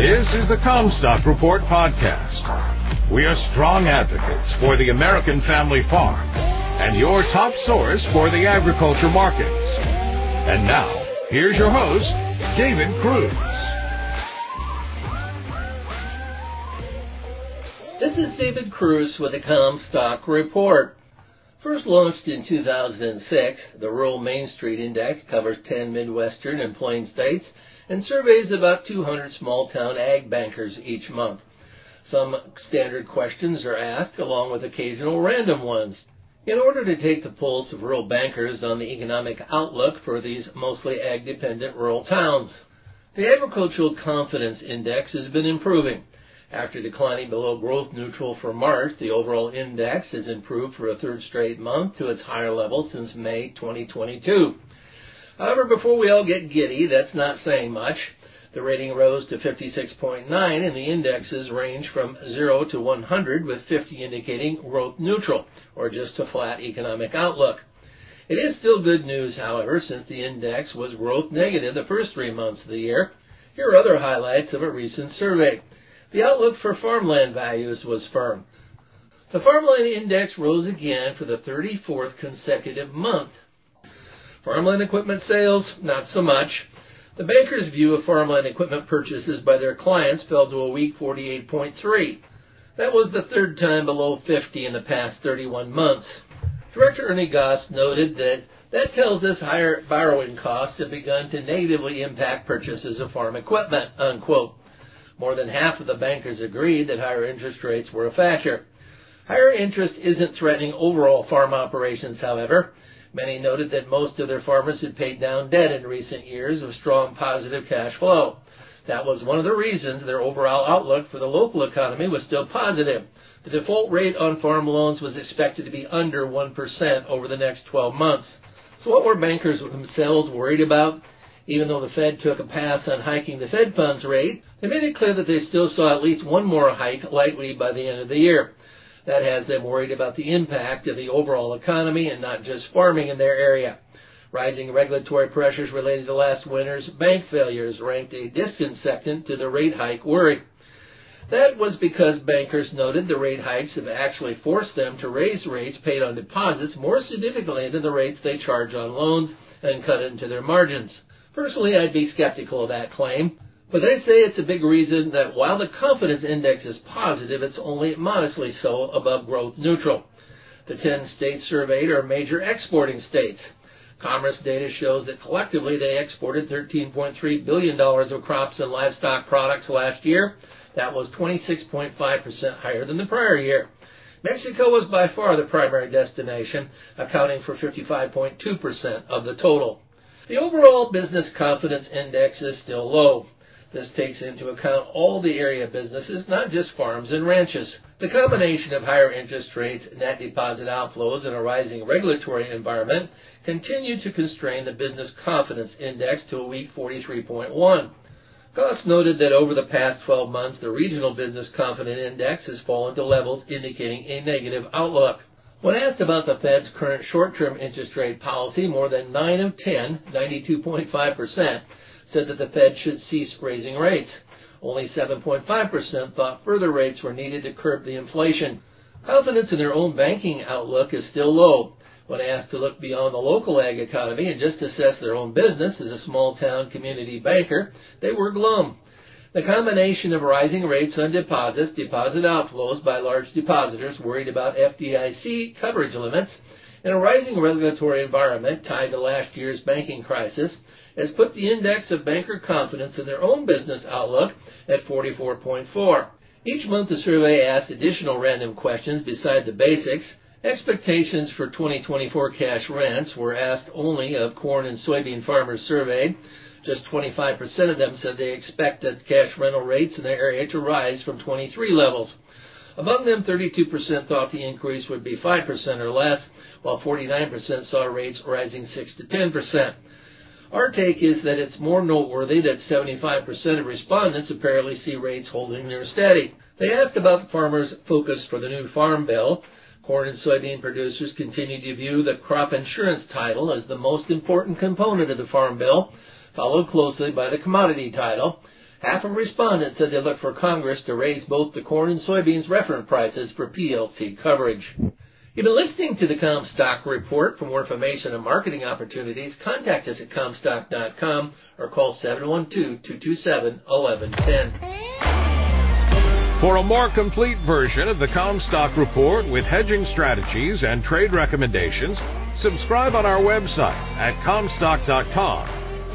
This is the Commstock Report podcast. We are strong advocates for the American family farm and your top source for the agriculture markets. And now, here's your host, David Kruse. This is David Kruse with the Commstock Report. First launched in 2006, the Rural Mainstreet Index covers 10 Midwestern and Plain states and surveys about 200 small town ag bankers each month. Some standard questions are asked along with occasional random ones. In order to take the pulse of rural bankers on the economic outlook for these mostly ag dependent rural towns, the Agricultural Confidence Index has been improving. After declining below growth neutral for March, the overall index has improved for a third straight month to its higher level since May 2022. However, before we all get giddy, that's not saying much. The rating rose to 56.9 and the indexes range from 0 to 100 with 50 indicating growth neutral or just a flat economic outlook. It is still good news, however, since the index was growth negative the first three months of the year. Here are other highlights of a recent survey. The outlook for farmland values was firm. The farmland index rose again for the 34th consecutive month. Farmland equipment sales, not so much. The banker's view of farmland equipment purchases by their clients fell to a weak 48.3. That was the third time below 50 in the past 31 months. Director Ernie Goss noted that that tells us higher borrowing costs have begun to negatively impact purchases of farm equipment, unquote. More than half of the bankers agreed that higher interest rates were a factor. Higher interest isn't threatening overall farm operations, however. Many noted that most of their farmers had paid down debt in recent years with strong positive cash flow. That was one of the reasons their overall outlook for the local economy was still positive. The default rate on farm loans was expected to be under 1% over the next 12 months. So what were bankers themselves worried about? Even though the Fed took a pass on hiking the Fed funds rate, they made it clear that they still saw at least one more hike likely by the end of the year. That has them worried about the impact of the overall economy and not just farming in their area. Rising regulatory pressures related to last winter's bank failures ranked a second to the rate hike worry. That was because bankers noted the rate hikes have actually forced them to raise rates paid on deposits more significantly than the rates they charge on loans and cut into their margins. Personally, I'd be skeptical of that claim, but they say it's a big reason that while the confidence index is positive, it's only modestly so above growth neutral. The 10 states surveyed are major exporting states. Commerce data shows that collectively they exported $13.3 billion of crops and livestock products last year. That was 26.5% higher than the prior year. Mexico was by far the primary destination, accounting for 55.2% of the total. The overall business confidence index is still low. This takes into account all the area businesses, not just farms and ranches. The combination of higher interest rates, net deposit outflows, and a rising regulatory environment continue to constrain the business confidence index to a weak 43.1. Goss noted that over the past 12 months, the regional business confidence index has fallen to levels indicating a negative outlook. When asked about the Fed's current short-term interest rate policy, more than 9 of 10, 92.5%, said that the Fed should cease raising rates. Only 7.5% thought further rates were needed to curb the inflation. Confidence in their own banking outlook is still low. When asked to look beyond the local ag economy and just assess their own business as a small town community banker, they were glum. The combination of rising rates on deposits, deposit outflows by large depositors worried about FDIC coverage limits, and a rising regulatory environment tied to last year's banking crisis has put the index of banker confidence in their own business outlook at 44.4. Each month the survey asks additional random questions beside the basics. Expectations for 2024 cash rents were asked only of corn and soybean farmers surveyed. Just 25% of them said they expect that cash rental rates in their area to rise from 23 levels. Among them, 32% thought the increase would be 5% or less, while 49% saw rates rising 6 to 10%. Our take is that it's more noteworthy that 75% of respondents apparently see rates holding near steady. They asked about the farmers' focus for the new farm bill. Corn and soybean producers continue to view the crop insurance title as the most important component of the farm bill, followed closely by the commodity title. Half of respondents said they look for Congress to raise both the corn and soybeans reference prices for PLC coverage. You've been listening to the Commstock Report. For more information on marketing opportunities, contact us at Commstock.com or call 712-227-1110. For a more complete version of the Commstock Report with hedging strategies and trade recommendations, subscribe on our website at Commstock.com